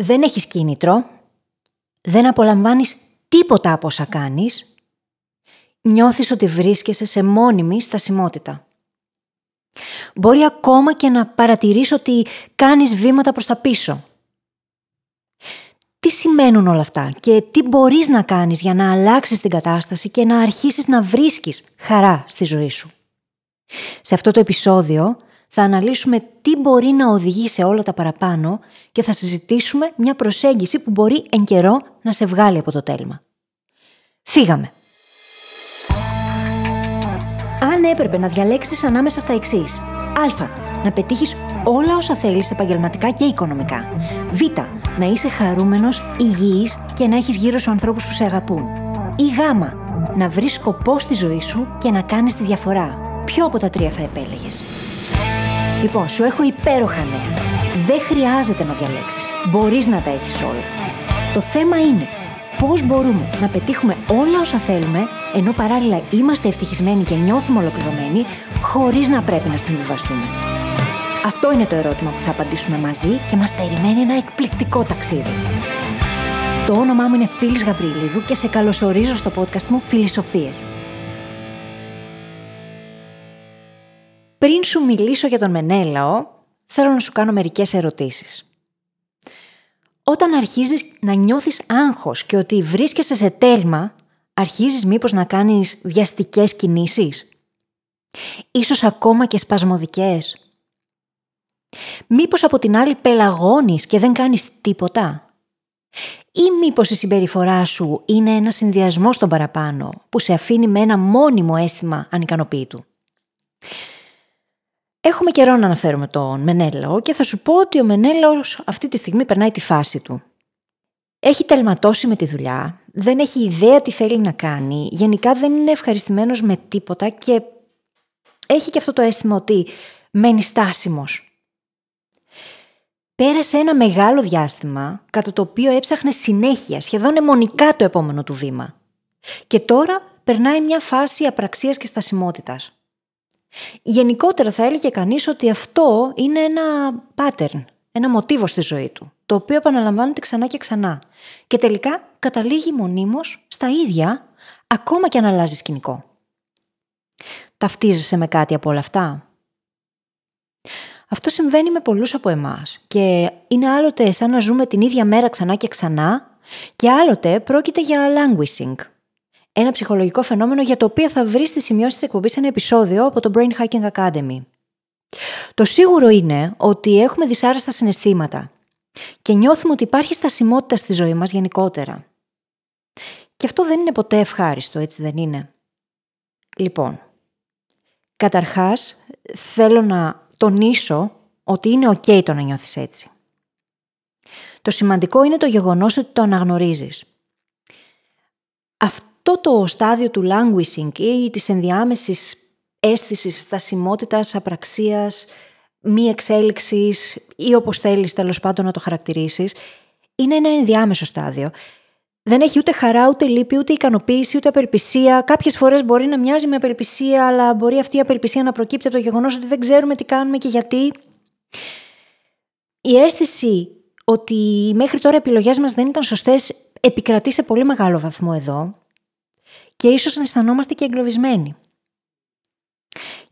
δεν έχεις κίνητρο, δεν απολαμβάνεις τίποτα από όσα κάνεις, νιώθεις ότι βρίσκεσαι σε μόνιμη στασιμότητα. Μπορεί ακόμα και να παρατηρείς ότι κάνεις βήματα προς τα πίσω. Τι σημαίνουν όλα αυτά και τι μπορείς να κάνεις για να αλλάξεις την κατάσταση και να αρχίσεις να βρίσκεις χαρά στη ζωή σου; Σε αυτό το επεισόδιο θα αναλύσουμε τι μπορεί να οδηγεί σε όλα τα παραπάνω και θα συζητήσουμε μια προσέγγιση που μπορεί εν καιρό να σε βγάλει από το τέλμα. Φύγαμε! Αν έπρεπε να διαλέξεις ανάμεσα στα εξής. Α. Να πετύχεις όλα όσα θέλεις επαγγελματικά και οικονομικά. Β. Να είσαι χαρούμενος, υγιής και να έχεις γύρω σου ανθρώπους που σε αγαπούν. Ή Γ. Να βρεις σκοπό στη ζωή σου και να κάνεις τη διαφορά. Ποιο από τα τρία θα επέλεγες; Λοιπόν, σου έχω υπέροχα νέα. Δεν χρειάζεται να διαλέξεις. Μπορείς να τα έχεις όλα. Το θέμα είναι πώς μπορούμε να πετύχουμε όλα όσα θέλουμε, ενώ παράλληλα είμαστε ευτυχισμένοι και νιώθουμε ολοκληρωμένοι, χωρίς να πρέπει να συμβιβαστούμε. Αυτό είναι το ερώτημα που θα απαντήσουμε μαζί και μας περιμένει ένα εκπληκτικό ταξίδι. Το όνομά μου είναι Φίλης Γαβρίλιδου και σε καλωσορίζω στο podcast μου Φιλισοφίες. Πριν σου μιλήσω για τον Μενέλαο, θέλω να σου κάνω μερικές ερωτήσεις. Όταν αρχίζεις να νιώθεις άγχος και ότι βρίσκεσαι σε τέλμα, αρχίζεις μήπως να κάνεις βιαστικές κινήσεις; Ίσως ακόμα και σπασμωδικές; Μήπως από την άλλη πελαγώνεις και δεν κάνεις τίποτα; Ή μήπως η συμπεριφορά σου είναι ένα συνδυασμό στον παραπάνω που σε αφήνει με ένα μόνιμο αίσθημα ανικανοποίητου; Έχουμε καιρό να αναφέρουμε τον Μενέλαο και θα σου πω ότι ο Μενέλαος αυτή τη στιγμή περνάει τη φάση του. Έχει τελματώσει με τη δουλειά, δεν έχει ιδέα τι θέλει να κάνει, γενικά δεν είναι ευχαριστημένος με τίποτα και έχει και αυτό το αίσθημα ότι μένει στάσιμος. Πέρασε ένα μεγάλο διάστημα κατά το οποίο έψαχνε συνέχεια, σχεδόν αιμονικά το επόμενο του βήμα. Και τώρα περνάει μια φάση απραξίας και στασιμότητας. Γενικότερα θα έλεγε κανείς ότι αυτό είναι ένα pattern, ένα μοτίβο στη ζωή του, το οποίο επαναλαμβάνεται ξανά και ξανά. Και τελικά καταλήγει μονίμως στα ίδια, ακόμα και αν αλλάζει σκηνικό. Ταυτίζεσαι με κάτι από όλα αυτά; Αυτό συμβαίνει με πολλούς από εμάς και είναι άλλοτε σαν να ζούμε την ίδια μέρα ξανά και ξανά και άλλοτε πρόκειται για languishing, ένα ψυχολογικό φαινόμενο για το οποίο θα βρεις στη σημειώσεις της εκπομπής ένα επεισόδιο από το Brain Hacking Academy. Το σίγουρο είναι ότι έχουμε δυσάρεστα συναισθήματα και νιώθουμε ότι υπάρχει στασιμότητα στη ζωή μας γενικότερα. Και αυτό δεν είναι ποτέ ευχάριστο, έτσι δεν είναι. Λοιπόν, καταρχάς θέλω να τονίσω ότι είναι ok το να νιώθεις έτσι. Το σημαντικό είναι το γεγονός ότι το αναγνωρίζεις. Αυτό αυτό το στάδιο του languishing ή της ενδιάμεσης αίσθησης στασιμότητας, απραξίας, μη εξέλιξης ή όπως θέλεις τέλος πάντων να το χαρακτηρίσεις, είναι ένα ενδιάμεσο στάδιο. Δεν έχει ούτε χαρά, ούτε λύπη, ούτε ικανοποίηση, ούτε απελπισία. Κάποιες φορές μπορεί να μοιάζει με απελπισία, αλλά μπορεί αυτή η απελπισία να προκύπτει από το γεγονός ότι δεν ξέρουμε τι κάνουμε και γιατί. Η αίσθηση ότι μέχρι τώρα οι επιλογές μας δεν ήταν σωστές επικρατεί σε πολύ μεγάλο βαθμό εδώ και ίσως να αισθανόμαστε και εγκλωβισμένοι.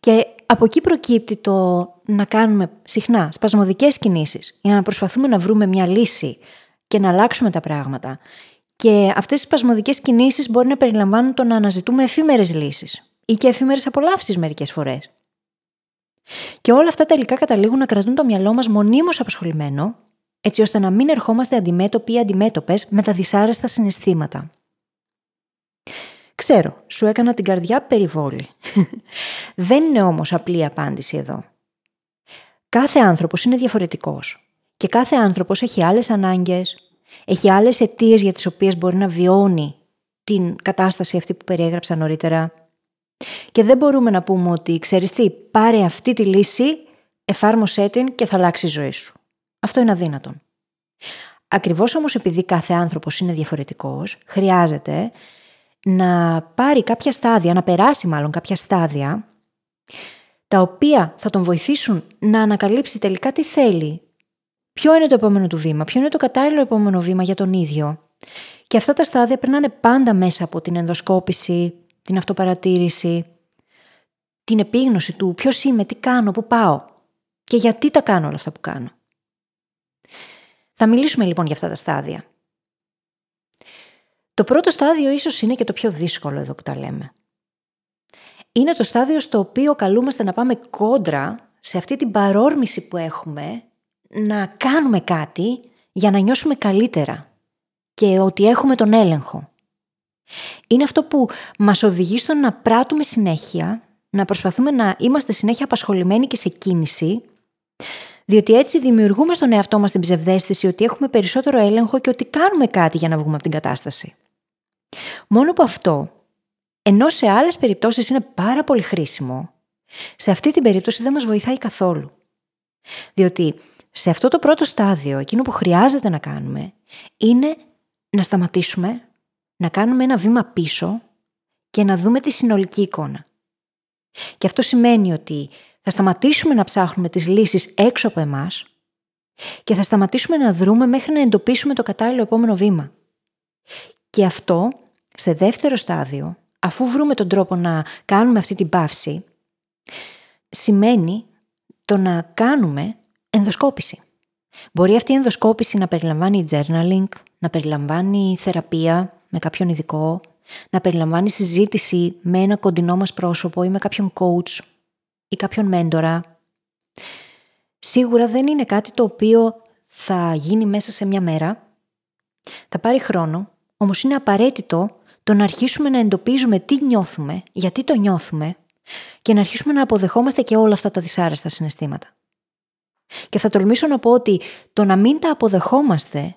Και από εκεί προκύπτει το να κάνουμε συχνά σπασμωδικές κινήσεις για να προσπαθούμε να βρούμε μια λύση και να αλλάξουμε τα πράγματα. Και αυτές οι σπασμωδικές κινήσεις μπορεί να περιλαμβάνουν το να αναζητούμε εφήμερες λύσεις ή και εφήμερες απολαύσεις μερικές φορές. Και όλα αυτά τελικά καταλήγουν να κρατούν το μυαλό μας μονίμως απασχολημένο, έτσι ώστε να μην ερχόμαστε αντιμέτωποι ή αντιμέτωπες με τα δυσάρεστα συναισθήματα. Ξέρω, σου έκανα την καρδιά περιβόλη. Δεν είναι όμως απλή απάντηση εδώ. Κάθε άνθρωπος είναι διαφορετικός και κάθε άνθρωπος έχει άλλες ανάγκες, έχει άλλες αιτίες για τις οποίες μπορεί να βιώνει την κατάσταση αυτή που περιέγραψα νωρίτερα. Και δεν μπορούμε να πούμε ότι, ξέρεις τι, πάρε αυτή τη λύση, εφάρμοσέ την και θα αλλάξει η ζωή σου. Αυτό είναι αδύνατον. Ακριβώς όμως επειδή κάθε άνθρωπος είναι διαφορετικός, χρειάζεται να πάρει κάποια στάδια, να περάσει μάλλον κάποια στάδια, τα οποία θα τον βοηθήσουν να ανακαλύψει τελικά τι θέλει ποιο είναι το επόμενο του βήμα, ποιο είναι το κατάλληλο επόμενο βήμα για τον ίδιο. Και αυτά τα στάδια περνάνε πάντα μέσα από την ενδοσκόπηση, την αυτοπαρατήρηση, την επίγνωση του ποιος είμαι, τι κάνω, πού πάω και γιατί τα κάνω όλα αυτά που κάνω. Θα μιλήσουμε λοιπόν για αυτά τα στάδια. Το πρώτο στάδιο ίσως είναι και το πιο δύσκολο εδώ που τα λέμε. Είναι το στάδιο στο οποίο καλούμαστε να πάμε κόντρα σε αυτή την παρόρμηση που έχουμε να κάνουμε κάτι για να νιώσουμε καλύτερα και ότι έχουμε τον έλεγχο. Είναι αυτό που μας οδηγεί στο να πράττουμε συνέχεια, να προσπαθούμε να είμαστε συνέχεια απασχολημένοι και σε κίνηση, διότι έτσι δημιουργούμε στον εαυτό μας την ψευδέστηση ότι έχουμε περισσότερο έλεγχο και ότι κάνουμε κάτι για να βγούμε από την κατάσταση. Μόνο που αυτό, ενώ σε άλλες περιπτώσεις είναι πάρα πολύ χρήσιμο, σε αυτή την περίπτωση δεν μας βοηθάει καθόλου. Διότι σε αυτό το πρώτο στάδιο, εκείνο που χρειάζεται να κάνουμε, είναι να σταματήσουμε, να κάνουμε ένα βήμα πίσω και να δούμε τη συνολική εικόνα. Και αυτό σημαίνει ότι θα σταματήσουμε να ψάχνουμε τις λύσεις έξω από εμάς και θα σταματήσουμε να δρούμε μέχρι να εντοπίσουμε το κατάλληλο επόμενο βήμα. Και αυτό, σε δεύτερο στάδιο, αφού βρούμε τον τρόπο να κάνουμε αυτή την παύση, σημαίνει το να κάνουμε ενδοσκόπηση. Μπορεί αυτή η ενδοσκόπηση να περιλαμβάνει journaling, να περιλαμβάνει θεραπεία με κάποιον ειδικό, να περιλαμβάνει συζήτηση με ένα κοντινό μας πρόσωπο ή με κάποιον coach ή κάποιον μέντορα. Σίγουρα δεν είναι κάτι το οποίο θα γίνει μέσα σε μια μέρα. Θα πάρει χρόνο, όμως είναι απαραίτητο το να αρχίσουμε να εντοπίζουμε τι νιώθουμε, γιατί το νιώθουμε και να αρχίσουμε να αποδεχόμαστε και όλα αυτά τα δυσάρεστα συναισθήματα. Και θα τολμήσω να πω ότι το να μην τα αποδεχόμαστε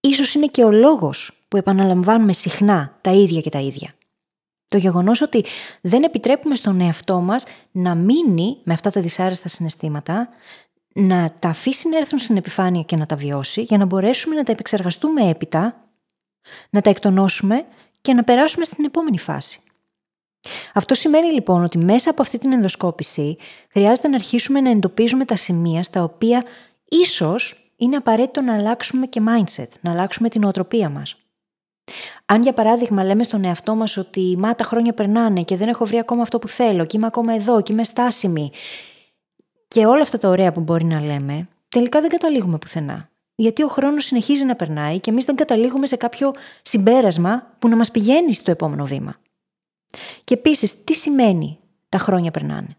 ίσως είναι και ο λόγος που επαναλαμβάνουμε συχνά τα ίδια και τα ίδια. Το γεγονός ότι δεν επιτρέπουμε στον εαυτό μας να μείνει με αυτά τα δυσάρεστα συναισθήματα, να τα αφήσει να έρθουν στην επιφάνεια και να τα βιώσει, για να μπορέσουμε να τα επεξεργαστούμε έπειτα, να τα εκτονώσουμε και να περάσουμε στην επόμενη φάση. Αυτό σημαίνει λοιπόν ότι μέσα από αυτή την ενδοσκόπηση χρειάζεται να αρχίσουμε να εντοπίζουμε τα σημεία στα οποία ίσως είναι απαραίτητο να αλλάξουμε και mindset, να αλλάξουμε την οτροπία μας. Αν για παράδειγμα λέμε στον εαυτό μας ότι μα τα χρόνια περνάνε και δεν έχω βρει ακόμα αυτό που θέλω και είμαι ακόμα εδώ και είμαι στάσιμη και όλα αυτά τα ωραία που μπορεί να λέμε, τελικά δεν καταλήγουμε πουθενά. Γιατί ο χρόνος συνεχίζει να περνάει και εμείς δεν καταλήγουμε σε κάποιο συμπέρασμα που να μας πηγαίνει στο επόμενο βήμα. Και επίσης, τι σημαίνει τα χρόνια περνάνε;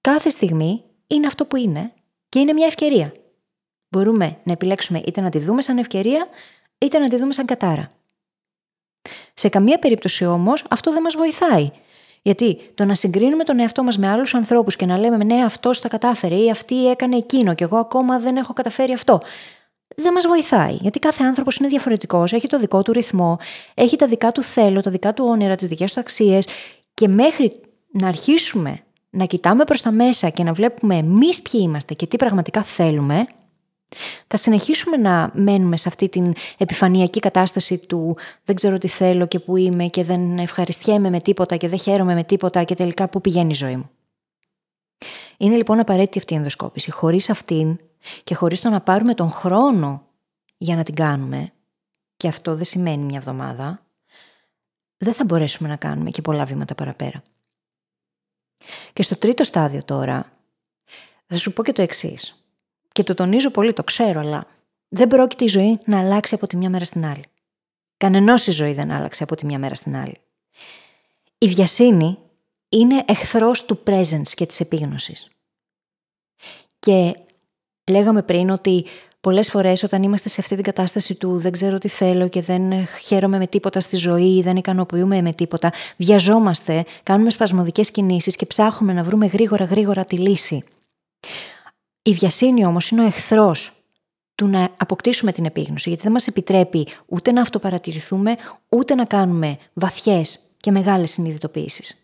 Κάθε στιγμή είναι αυτό που είναι και είναι μια ευκαιρία. Μπορούμε να επιλέξουμε είτε να τη δούμε σαν ευκαιρία, είτε να τη δούμε σαν κατάρα. Σε καμία περίπτωση όμως αυτό δεν μας βοηθάει. Γιατί το να συγκρίνουμε τον εαυτό μας με άλλους ανθρώπους και να λέμε ναι, αυτός τα κατάφερε ή αυτή έκανε εκείνο και εγώ ακόμα δεν έχω καταφέρει αυτό. Δεν μας βοηθάει. Γιατί κάθε άνθρωπος είναι διαφορετικός, έχει το δικό του ρυθμό, έχει τα δικά του θέλω, τα δικά του όνειρα, τις δικές του αξίες. Και μέχρι να αρχίσουμε να κοιτάμε προς τα μέσα και να βλέπουμε εμείς ποιοι είμαστε και τι πραγματικά θέλουμε, θα συνεχίσουμε να μένουμε σε αυτή την επιφανειακή κατάσταση του δεν ξέρω τι θέλω και που είμαι και δεν ευχαριστιέμαι με τίποτα και δεν χαίρομαι με τίποτα και τελικά πού πηγαίνει η ζωή μου. Είναι λοιπόν απαραίτητη αυτή η ενδοσκόπηση. Χωρίς αυτήν και χωρίς το να πάρουμε τον χρόνο για να την κάνουμε, και αυτό δεν σημαίνει μια εβδομάδα, δεν θα μπορέσουμε να κάνουμε και πολλά βήματα παραπέρα. Και στο τρίτο στάδιο τώρα, θα σου πω και το εξής. Και το τονίζω πολύ, το ξέρω, αλλά δεν πρόκειται η ζωή να αλλάξει από τη μια μέρα στην άλλη. Κανενός η ζωή δεν άλλαξε από τη μια μέρα στην άλλη. Η βιασύνη είναι εχθρός του presence και της επίγνωσης. Και λέγαμε πριν ότι πολλές φορές όταν είμαστε σε αυτή την κατάσταση του δεν ξέρω τι θέλω και δεν χαίρομαι με τίποτα στη ζωή, δεν ικανοποιούμε με τίποτα, βιαζόμαστε, κάνουμε σπασμωδικές κινήσεις και ψάχνουμε να βρούμε γρήγορα γρήγορα τη λύση. Η βιασύνη όμως είναι ο εχθρός του να αποκτήσουμε την επίγνωση, γιατί δεν μας επιτρέπει ούτε να αυτοπαρατηρηθούμε, ούτε να κάνουμε βαθιές και μεγάλες συνειδητοποιήσει.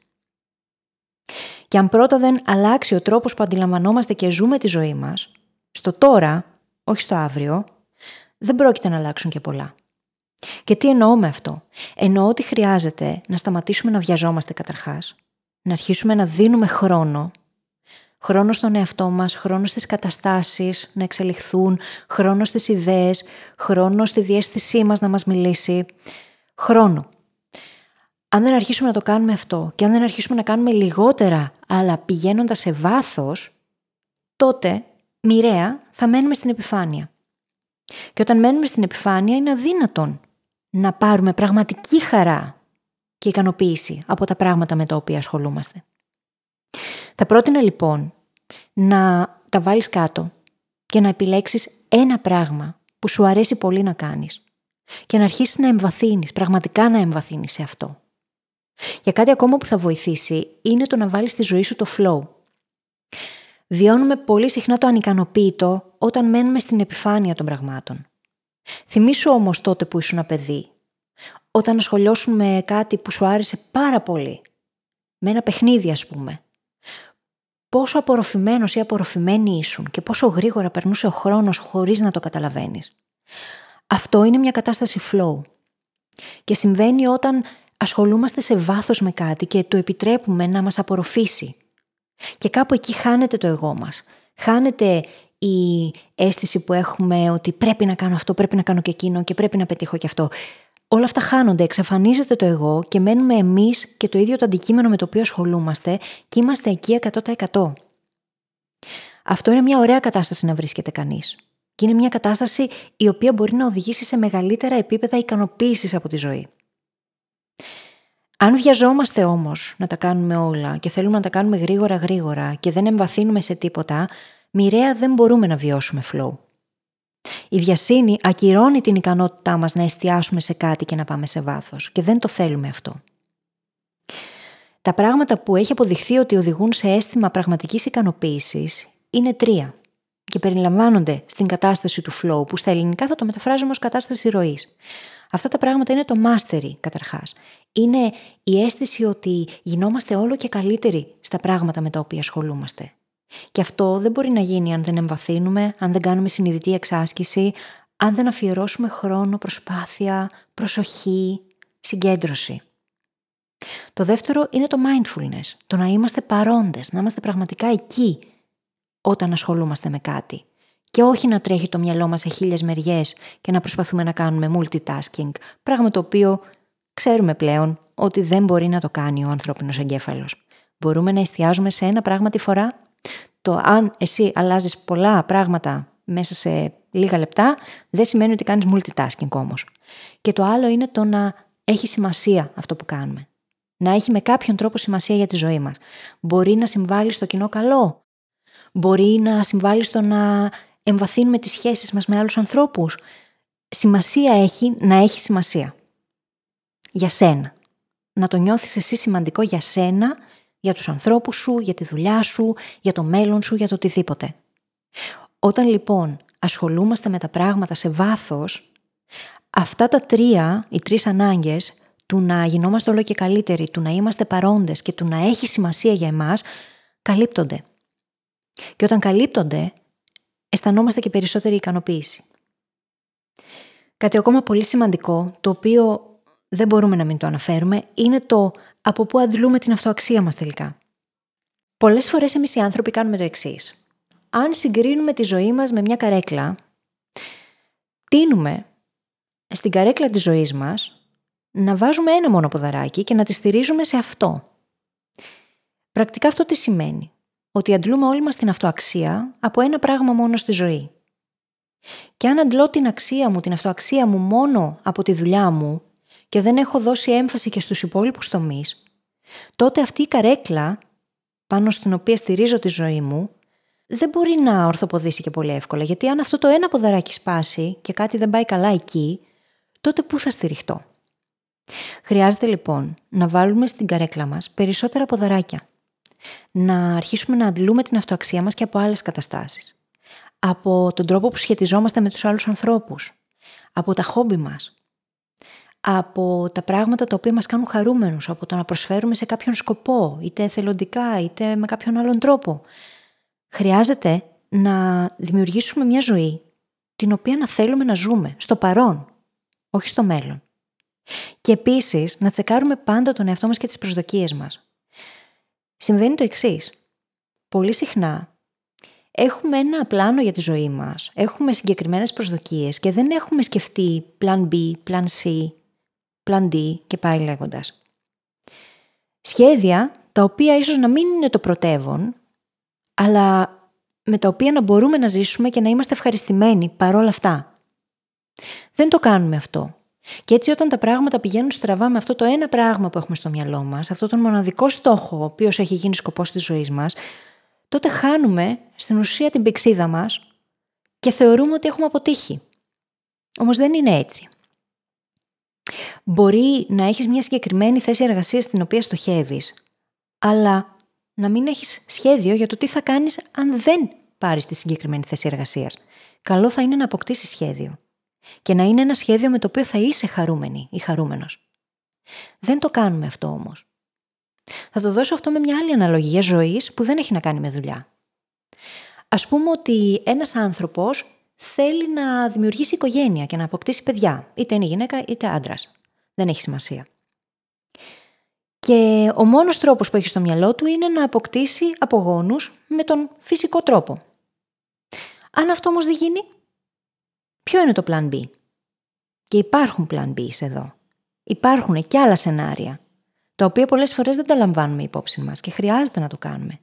Και αν πρώτα δεν αλλάξει ο τρόπος που αντιλαμβανόμαστε και ζούμε τη ζωή μας, στο τώρα, όχι στο αύριο, δεν πρόκειται να αλλάξουν και πολλά. Και τι εννοώ με αυτό; Εννοώ ότι χρειάζεται να σταματήσουμε να βιαζόμαστε καταρχάς, να αρχίσουμε να δίνουμε χρόνο, Χρόνο στον εαυτό μας, χρόνο στις καταστάσεις να εξελιχθούν, χρόνο στις ιδέες, χρόνο στη διέστησή μας να μας μιλήσει. Χρόνο. Αν δεν αρχίσουμε να το κάνουμε αυτό και αν δεν αρχίσουμε να κάνουμε λιγότερα, αλλά πηγαίνοντας σε βάθος, τότε μοιραία θα μένουμε στην επιφάνεια. Και όταν μένουμε στην επιφάνεια είναι αδύνατον να πάρουμε πραγματική χαρά και ικανοποίηση από τα πράγματα με τα οποία ασχολούμαστε. Θα πρότεινα λοιπόν να τα βάλεις κάτω και να επιλέξεις ένα πράγμα που σου αρέσει πολύ να κάνεις και να αρχίσεις να εμβαθύνεις, πραγματικά να εμβαθύνεις σε αυτό. Για κάτι ακόμα που θα βοηθήσει είναι το να βάλεις στη ζωή σου το flow. Βιώνουμε πολύ συχνά το ανικανοποίητο όταν μένουμε στην επιφάνεια των πραγμάτων. Θυμήσου όμως τότε που ήσουν παιδί, όταν ασχολιώσουν με κάτι που σου άρεσε πάρα πολύ, με ένα παιχνίδι ας πούμε, πόσο απορροφημένος ή απορροφημένη ήσουν και πόσο γρήγορα περνούσε ο χρόνος χωρίς να το καταλαβαίνεις. Αυτό είναι μια κατάσταση flow. Και συμβαίνει όταν ασχολούμαστε σε βάθος με κάτι και το επιτρέπουμε να μας απορροφήσει. Και κάπου εκεί χάνεται το εγώ μας. Χάνεται η αίσθηση που έχουμε ότι πρέπει να κάνω αυτό, πρέπει να κάνω και εκείνο και πρέπει να πετύχω και αυτό. Όλα αυτά χάνονται, εξαφανίζεται το εγώ και μένουμε εμείς και το ίδιο το αντικείμενο με το οποίο ασχολούμαστε και είμαστε εκεί 100%. Αυτό είναι μια ωραία κατάσταση να βρίσκεται κανείς. Και είναι μια κατάσταση η οποία μπορεί να οδηγήσει σε μεγαλύτερα επίπεδα ικανοποίησης από τη ζωή. Αν βιαζόμαστε όμως να τα κάνουμε όλα και θέλουμε να τα κάνουμε γρήγορα γρήγορα και δεν εμβαθύνουμε σε τίποτα, μοιραία δεν μπορούμε να βιώσουμε flow. Η βιασύνη ακυρώνει την ικανότητά μας να εστιάσουμε σε κάτι και να πάμε σε βάθος και δεν το θέλουμε αυτό. Τα πράγματα που έχει αποδειχθεί ότι οδηγούν σε αίσθημα πραγματικής ικανοποίησης είναι τρία και περιλαμβάνονται στην κατάσταση του flow που στα ελληνικά θα το μεταφράζουμε ως κατάσταση ροής. Αυτά τα πράγματα είναι το mastery καταρχάς. Είναι η αίσθηση ότι γινόμαστε όλο και καλύτεροι στα πράγματα με τα οποία ασχολούμαστε. Και αυτό δεν μπορεί να γίνει αν δεν εμβαθύνουμε, αν δεν κάνουμε συνειδητή εξάσκηση, αν δεν αφιερώσουμε χρόνο, προσπάθεια, προσοχή, συγκέντρωση. Το δεύτερο είναι το mindfulness, το να είμαστε παρόντες, να είμαστε πραγματικά εκεί όταν ασχολούμαστε με κάτι. Και όχι να τρέχει το μυαλό μας σε χίλιες μεριές και να προσπαθούμε να κάνουμε multitasking, πράγμα το οποίο ξέρουμε πλέον ότι δεν μπορεί να το κάνει ο ανθρώπινος εγκέφαλος. Μπορούμε να εστιάζουμε σε ένα πράγμα τη φορά; Το αν εσύ αλλάζεις πολλά πράγματα μέσα σε λίγα λεπτά, δεν σημαίνει ότι κάνεις multitasking όμως. Και το άλλο είναι το να έχει σημασία αυτό που κάνουμε. Να έχει με κάποιον τρόπο σημασία για τη ζωή μας. Μπορεί να συμβάλλει στο κοινό καλό; Μπορεί να συμβάλλει στο να εμβαθύνουμε τις σχέσεις μας με άλλους ανθρώπους; Σημασία έχει να έχει σημασία. Για σένα. Να το νιώθεις εσύ σημαντικό για σένα για τους ανθρώπους σου, για τη δουλειά σου, για το μέλλον σου, για το οτιδήποτε. Όταν λοιπόν ασχολούμαστε με τα πράγματα σε βάθος, αυτά τα τρία, οι τρεις ανάγκες, του να γινόμαστε όλο και καλύτεροι, του να είμαστε παρόντες και του να έχει σημασία για εμάς, καλύπτονται. Και όταν καλύπτονται, αισθανόμαστε και περισσότερη ικανοποίηση. Κάτι ακόμα πολύ σημαντικό, το οποίο δεν μπορούμε να μην το αναφέρουμε, είναι το από πού αντλούμε την αυτοαξία μας τελικά. Πολλές φορές εμείς οι άνθρωποι κάνουμε το εξής. Αν συγκρίνουμε τη ζωή μας με μια καρέκλα, τίνουμε στην καρέκλα της ζωής μας να βάζουμε ένα μόνο ποδαράκι και να τη στηρίζουμε σε αυτό. Πρακτικά αυτό τι σημαίνει; Ότι αντλούμε όλοι μας την αυτοαξία από ένα πράγμα μόνο στη ζωή. Και αν αντλώ την αξία μου, την αυτοαξία μου μόνο από τη δουλειά μου και δεν έχω δώσει έμφαση και στους υπόλοιπους τομείς, τότε αυτή η καρέκλα πάνω στην οποία στηρίζω τη ζωή μου δεν μπορεί να ορθοποδήσει και πολύ εύκολα. Γιατί αν αυτό το ένα ποδαράκι σπάσει και κάτι δεν πάει καλά εκεί, τότε πού θα στηριχτώ; Χρειάζεται λοιπόν να βάλουμε στην καρέκλα μας περισσότερα ποδαράκια. Να αρχίσουμε να αντλούμε την αυτοαξία μας και από άλλες καταστάσεις. Από τον τρόπο που σχετιζόμαστε με τους άλλους ανθρώπους. Από τα χόμπι μας από τα πράγματα τα οποία μας κάνουν χαρούμενους, από το να προσφέρουμε σε κάποιον σκοπό, είτε εθελοντικά, είτε με κάποιον άλλον τρόπο. Χρειάζεται να δημιουργήσουμε μια ζωή την οποία να θέλουμε να ζούμε στο παρόν, όχι στο μέλλον. Και επίσης να τσεκάρουμε πάντα τον εαυτό μας και τις προσδοκίες μας. Συμβαίνει το εξής. πολύ συχνά έχουμε ένα πλάνο για τη ζωή μας, έχουμε συγκεκριμένες προσδοκίες και δεν έχουμε σκεφτεί plan B, plan C, plan D και πάει λέγοντας. Σχέδια τα οποία ίσως να μην είναι το πρωτεύον, αλλά με τα οποία να μπορούμε να ζήσουμε και να είμαστε ευχαριστημένοι παρόλα αυτά. Δεν το κάνουμε αυτό. Και έτσι όταν τα πράγματα πηγαίνουν στραβά με αυτό το ένα πράγμα που έχουμε στο μυαλό μας, αυτό τον μοναδικό στόχο ο οποίος έχει γίνει σκοπός της ζωής μας, τότε χάνουμε στην ουσία την πηξίδα μας και θεωρούμε ότι έχουμε αποτύχει. Όμως δεν είναι έτσι. Μπορεί να έχεις μια συγκεκριμένη θέση εργασίας στην οποία στοχεύεις, αλλά να μην έχεις σχέδιο για το τι θα κάνεις αν δεν πάρεις τη συγκεκριμένη θέση εργασίας. Καλό θα είναι να αποκτήσεις σχέδιο. Και να είναι ένα σχέδιο με το οποίο θα είσαι χαρούμενη ή χαρούμενος. Δεν το κάνουμε αυτό όμως. Θα το δώσω αυτό με μια άλλη αναλογία ζωής που δεν έχει να κάνει με δουλειά. Ας πούμε ότι ένας άνθρωπος θέλει να δημιουργήσει οικογένεια και να αποκτήσει παιδιά, είτε είναι γυναίκα είτε άντρας. Δεν έχει σημασία. Και ο μόνος τρόπος που έχει στο μυαλό του είναι να αποκτήσει απογόνους με τον φυσικό τρόπο. Αν αυτό όμως δεν γίνει, ποιο είναι το plan B. Και υπάρχουν plan B εδώ. Υπάρχουν και άλλα σενάρια, τα οποία πολλές φορές δεν τα λαμβάνουμε υπόψη μας και χρειάζεται να το κάνουμε.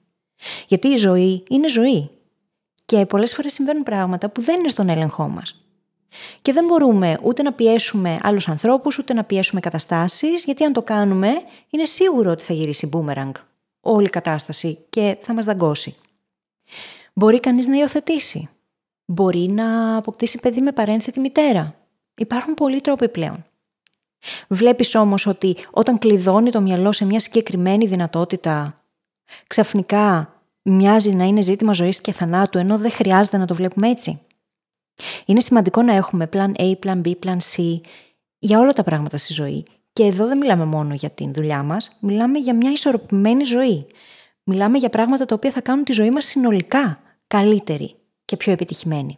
Γιατί η ζωή είναι ζωή. Και πολλές φορές συμβαίνουν πράγματα που δεν είναι στον έλεγχό μας. Και δεν μπορούμε ούτε να πιέσουμε άλλους ανθρώπους, ούτε να πιέσουμε καταστάσεις, γιατί αν το κάνουμε, είναι σίγουρο ότι θα γυρίσει boomerang όλη η κατάσταση και θα μας δαγκώσει. Μπορεί κανείς να υιοθετήσει. Μπορεί να αποκτήσει παιδί με παρένθετη μητέρα. Υπάρχουν πολλοί τρόποι πλέον. Βλέπεις όμως ότι όταν κλειδώνει το μυαλό σε μια συγκεκριμένη δυνατότητα, ξαφνικά μοιάζει να είναι ζήτημα ζωής και θανάτου, ενώ δεν χρειάζεται να το βλέπουμε έτσι. Είναι σημαντικό να έχουμε plan A, plan B, plan C για όλα τα πράγματα στη ζωή. Και εδώ δεν μιλάμε μόνο για την δουλειά μας, μιλάμε για μια ισορροπημένη ζωή. Μιλάμε για πράγματα τα οποία θα κάνουν τη ζωή μας συνολικά καλύτερη και πιο επιτυχημένη.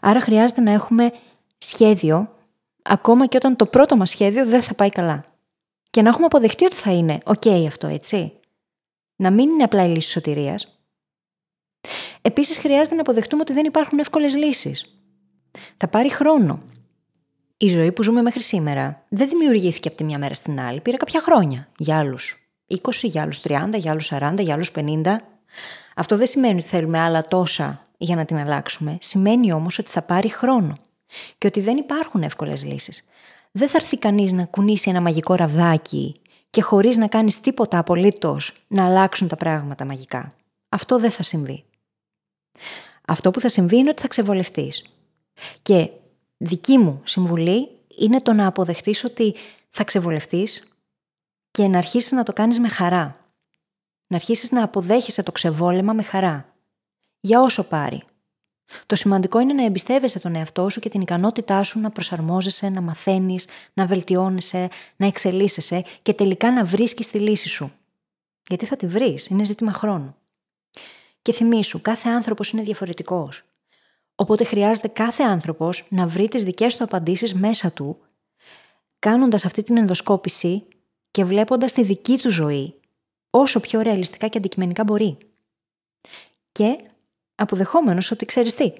Άρα χρειάζεται να έχουμε σχέδιο, ακόμα και όταν το πρώτο μας σχέδιο δεν θα πάει καλά. Και να έχουμε αποδεχτεί ότι θα είναι ok αυτό, έτσι. Να μην είναι απλά η λύση σωτηρίας, Επίσης, χρειάζεται να αποδεχτούμε ότι δεν υπάρχουν εύκολες λύσεις. Θα πάρει χρόνο. Η ζωή που ζούμε μέχρι σήμερα δεν δημιουργήθηκε από τη μια μέρα στην άλλη, πήρε κάποια χρόνια. Για άλλους 20, για άλλους 30, για άλλους 40, για άλλους 50. Αυτό δεν σημαίνει ότι θέλουμε άλλα τόσα για να την αλλάξουμε. Σημαίνει όμως ότι θα πάρει χρόνο. Και ότι δεν υπάρχουν εύκολες λύσεις. Δεν θα έρθει κανείς να κουνήσει ένα μαγικό ραβδάκι και χωρίς να κάνεις τίποτα απολύτως να αλλάξουν τα πράγματα μαγικά. Αυτό δεν θα συμβεί. Αυτό που θα συμβεί είναι ότι θα ξεβολευτείς. Και δική μου συμβουλή είναι το να αποδεχτείς ότι θα ξεβολευτείς και να αρχίσεις να το κάνεις με χαρά. Να αρχίσεις να αποδέχεσαι το ξεβόλεμα με χαρά. Για όσο πάρει. Το σημαντικό είναι να εμπιστεύεσαι τον εαυτό σου και την ικανότητά σου να προσαρμόζεσαι, να μαθαίνεις, να βελτιώνεσαι, να εξελίσσεσαι και τελικά να βρίσκεις τη λύση σου. Γιατί θα τη βρεις, είναι ζήτημα χρόνου. Και θυμήσου, κάθε άνθρωπος είναι διαφορετικός. Οπότε χρειάζεται κάθε άνθρωπος να βρει τις δικές του απαντήσεις μέσα του, κάνοντας αυτή την ενδοσκόπηση και βλέποντας τη δική του ζωή όσο πιο ρεαλιστικά και αντικειμενικά μπορεί. Και αποδεχόμενος ότι ξέρεις τι,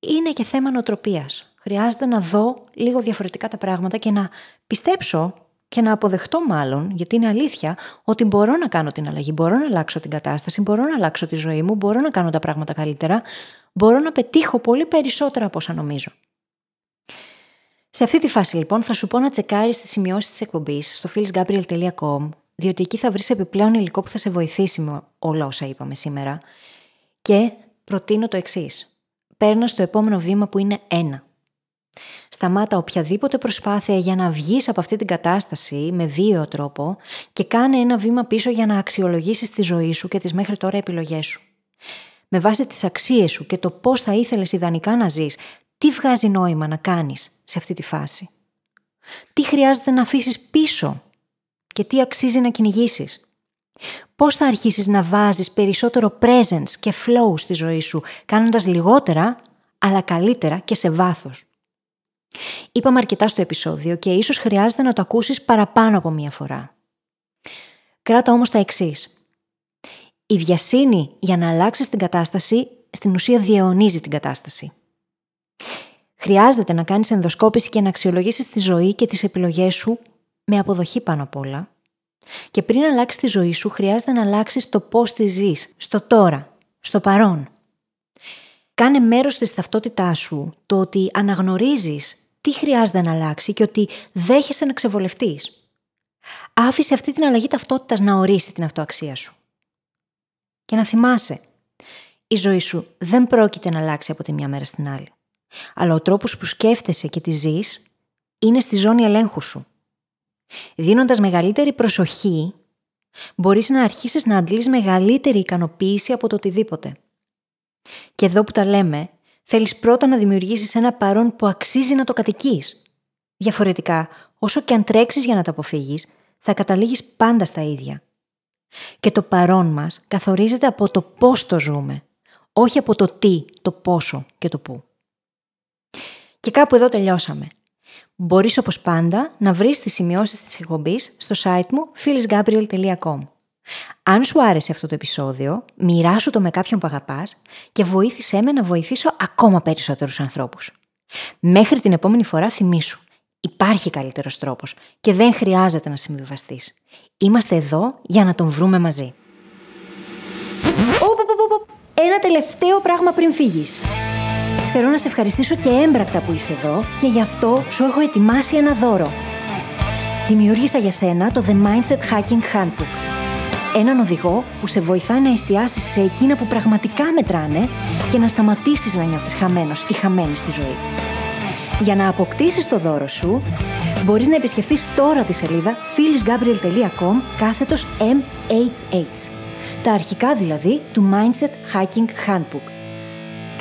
είναι και θέμα νοοτροπίας. Χρειάζεται να δω λίγο διαφορετικά τα πράγματα και να πιστέψω και να αποδεχτώ μάλλον, γιατί είναι αλήθεια, ότι μπορώ να κάνω την αλλαγή, μπορώ να αλλάξω την κατάσταση, μπορώ να αλλάξω τη ζωή μου, μπορώ να κάνω τα πράγματα καλύτερα, μπορώ να πετύχω πολύ περισσότερα από όσα νομίζω. Σε αυτή τη φάση λοιπόν θα σου πω να τσεκάρεις τις σημειώσεις της εκπομπής στο phyllisgabriel.com διότι εκεί θα βρεις επιπλέον υλικό που θα σε βοηθήσει με όλα όσα είπαμε σήμερα και προτείνω το εξής. Παίρνω στο επόμενο βήμα που είναι ένα. Σταμάτα οποιαδήποτε προσπάθεια για να βγεις από αυτή την κατάσταση με βίαιο τρόπο και κάνε ένα βήμα πίσω για να αξιολογήσεις τη ζωή σου και τις μέχρι τώρα επιλογές σου. Με βάση τις αξίες σου και το πώς θα ήθελες ιδανικά να ζεις, τι βγάζει νόημα να κάνεις σε αυτή τη φάση; Τι χρειάζεται να αφήσεις πίσω και τι αξίζει να κυνηγήσεις; Πώς θα αρχίσεις να βάζεις περισσότερο presence και flow στη ζωή σου, κάνοντας λιγότερα, αλλά καλύτερα και σε βάθος; Είπαμε αρκετά στο επεισόδιο και ίσως χρειάζεται να το ακούσεις παραπάνω από μία φορά. Κράτα όμως τα εξής. Η βιασύνη για να αλλάξεις την κατάσταση στην ουσία διαιωνίζει την κατάσταση. Χρειάζεται να κάνεις ενδοσκόπηση και να αξιολογήσεις τη ζωή και τις επιλογές σου με αποδοχή πάνω απ' όλα. Και πριν αλλάξει τη ζωή σου, χρειάζεται να αλλάξεις το πώς τη ζεις, στο τώρα, στο παρόν. Κάνε μέρος της ταυτότητάς σου το ότι αναγνωρίζεις τι χρειάζεται να αλλάξει και ότι δέχεσαι να ξεβολευτείς. Άφησε αυτή την αλλαγή ταυτότητας να ορίσει την αυτοαξία σου. Και να θυμάσαι, η ζωή σου δεν πρόκειται να αλλάξει από τη μια μέρα στην άλλη. Αλλά ο τρόπος που σκέφτεσαι και τη ζεις είναι στη ζώνη ελέγχου σου. Δίνοντας μεγαλύτερη προσοχή, μπορείς να αρχίσεις να αντλείς μεγαλύτερη ικανοποίηση από το οτιδήποτε. Και εδώ που τα λέμε, θέλεις πρώτα να δημιουργήσεις ένα παρόν που αξίζει να το κατοικείς. Διαφορετικά, όσο και αν τρέξεις για να το αποφύγεις, θα καταλήγεις πάντα στα ίδια. Και το παρόν μας καθορίζεται από το πώς το ζούμε, όχι από το τι, το πόσο και το πού. Και κάπου εδώ τελειώσαμε. Μπορείς όπως πάντα να βρεις τις σημειώσεις της εκπομπής στο site μου phyllisgabriel.com. Αν σου άρεσε αυτό το επεισόδιο, μοιράσου το με κάποιον που αγαπάς και βοήθησέ με να βοηθήσω ακόμα περισσότερους ανθρώπους. Μέχρι την επόμενη φορά θυμήσου. Υπάρχει καλύτερος τρόπος και δεν χρειάζεται να συμβιβαστείς. Είμαστε εδώ για να τον βρούμε μαζί. Ένα τελευταίο πράγμα πριν φύγεις θέλω να σε ευχαριστήσω και έμπρακτα που είσαι εδώ και γι' αυτό σου έχω ετοιμάσει ένα δώρο. Δημιούργησα για σένα το The Mindset Hacking Handbook. Έναν οδηγό που σε βοηθάει να εστιάσεις σε εκείνα που πραγματικά μετράνε και να σταματήσεις να νιώθεις χαμένος ή χαμένη στη ζωή. Για να αποκτήσεις το δώρο σου, μπορείς να επισκεφθείς τώρα τη σελίδα phyllisgabriel.com κάθετος MHH. Τα αρχικά δηλαδή του Mindset Hacking Handbook.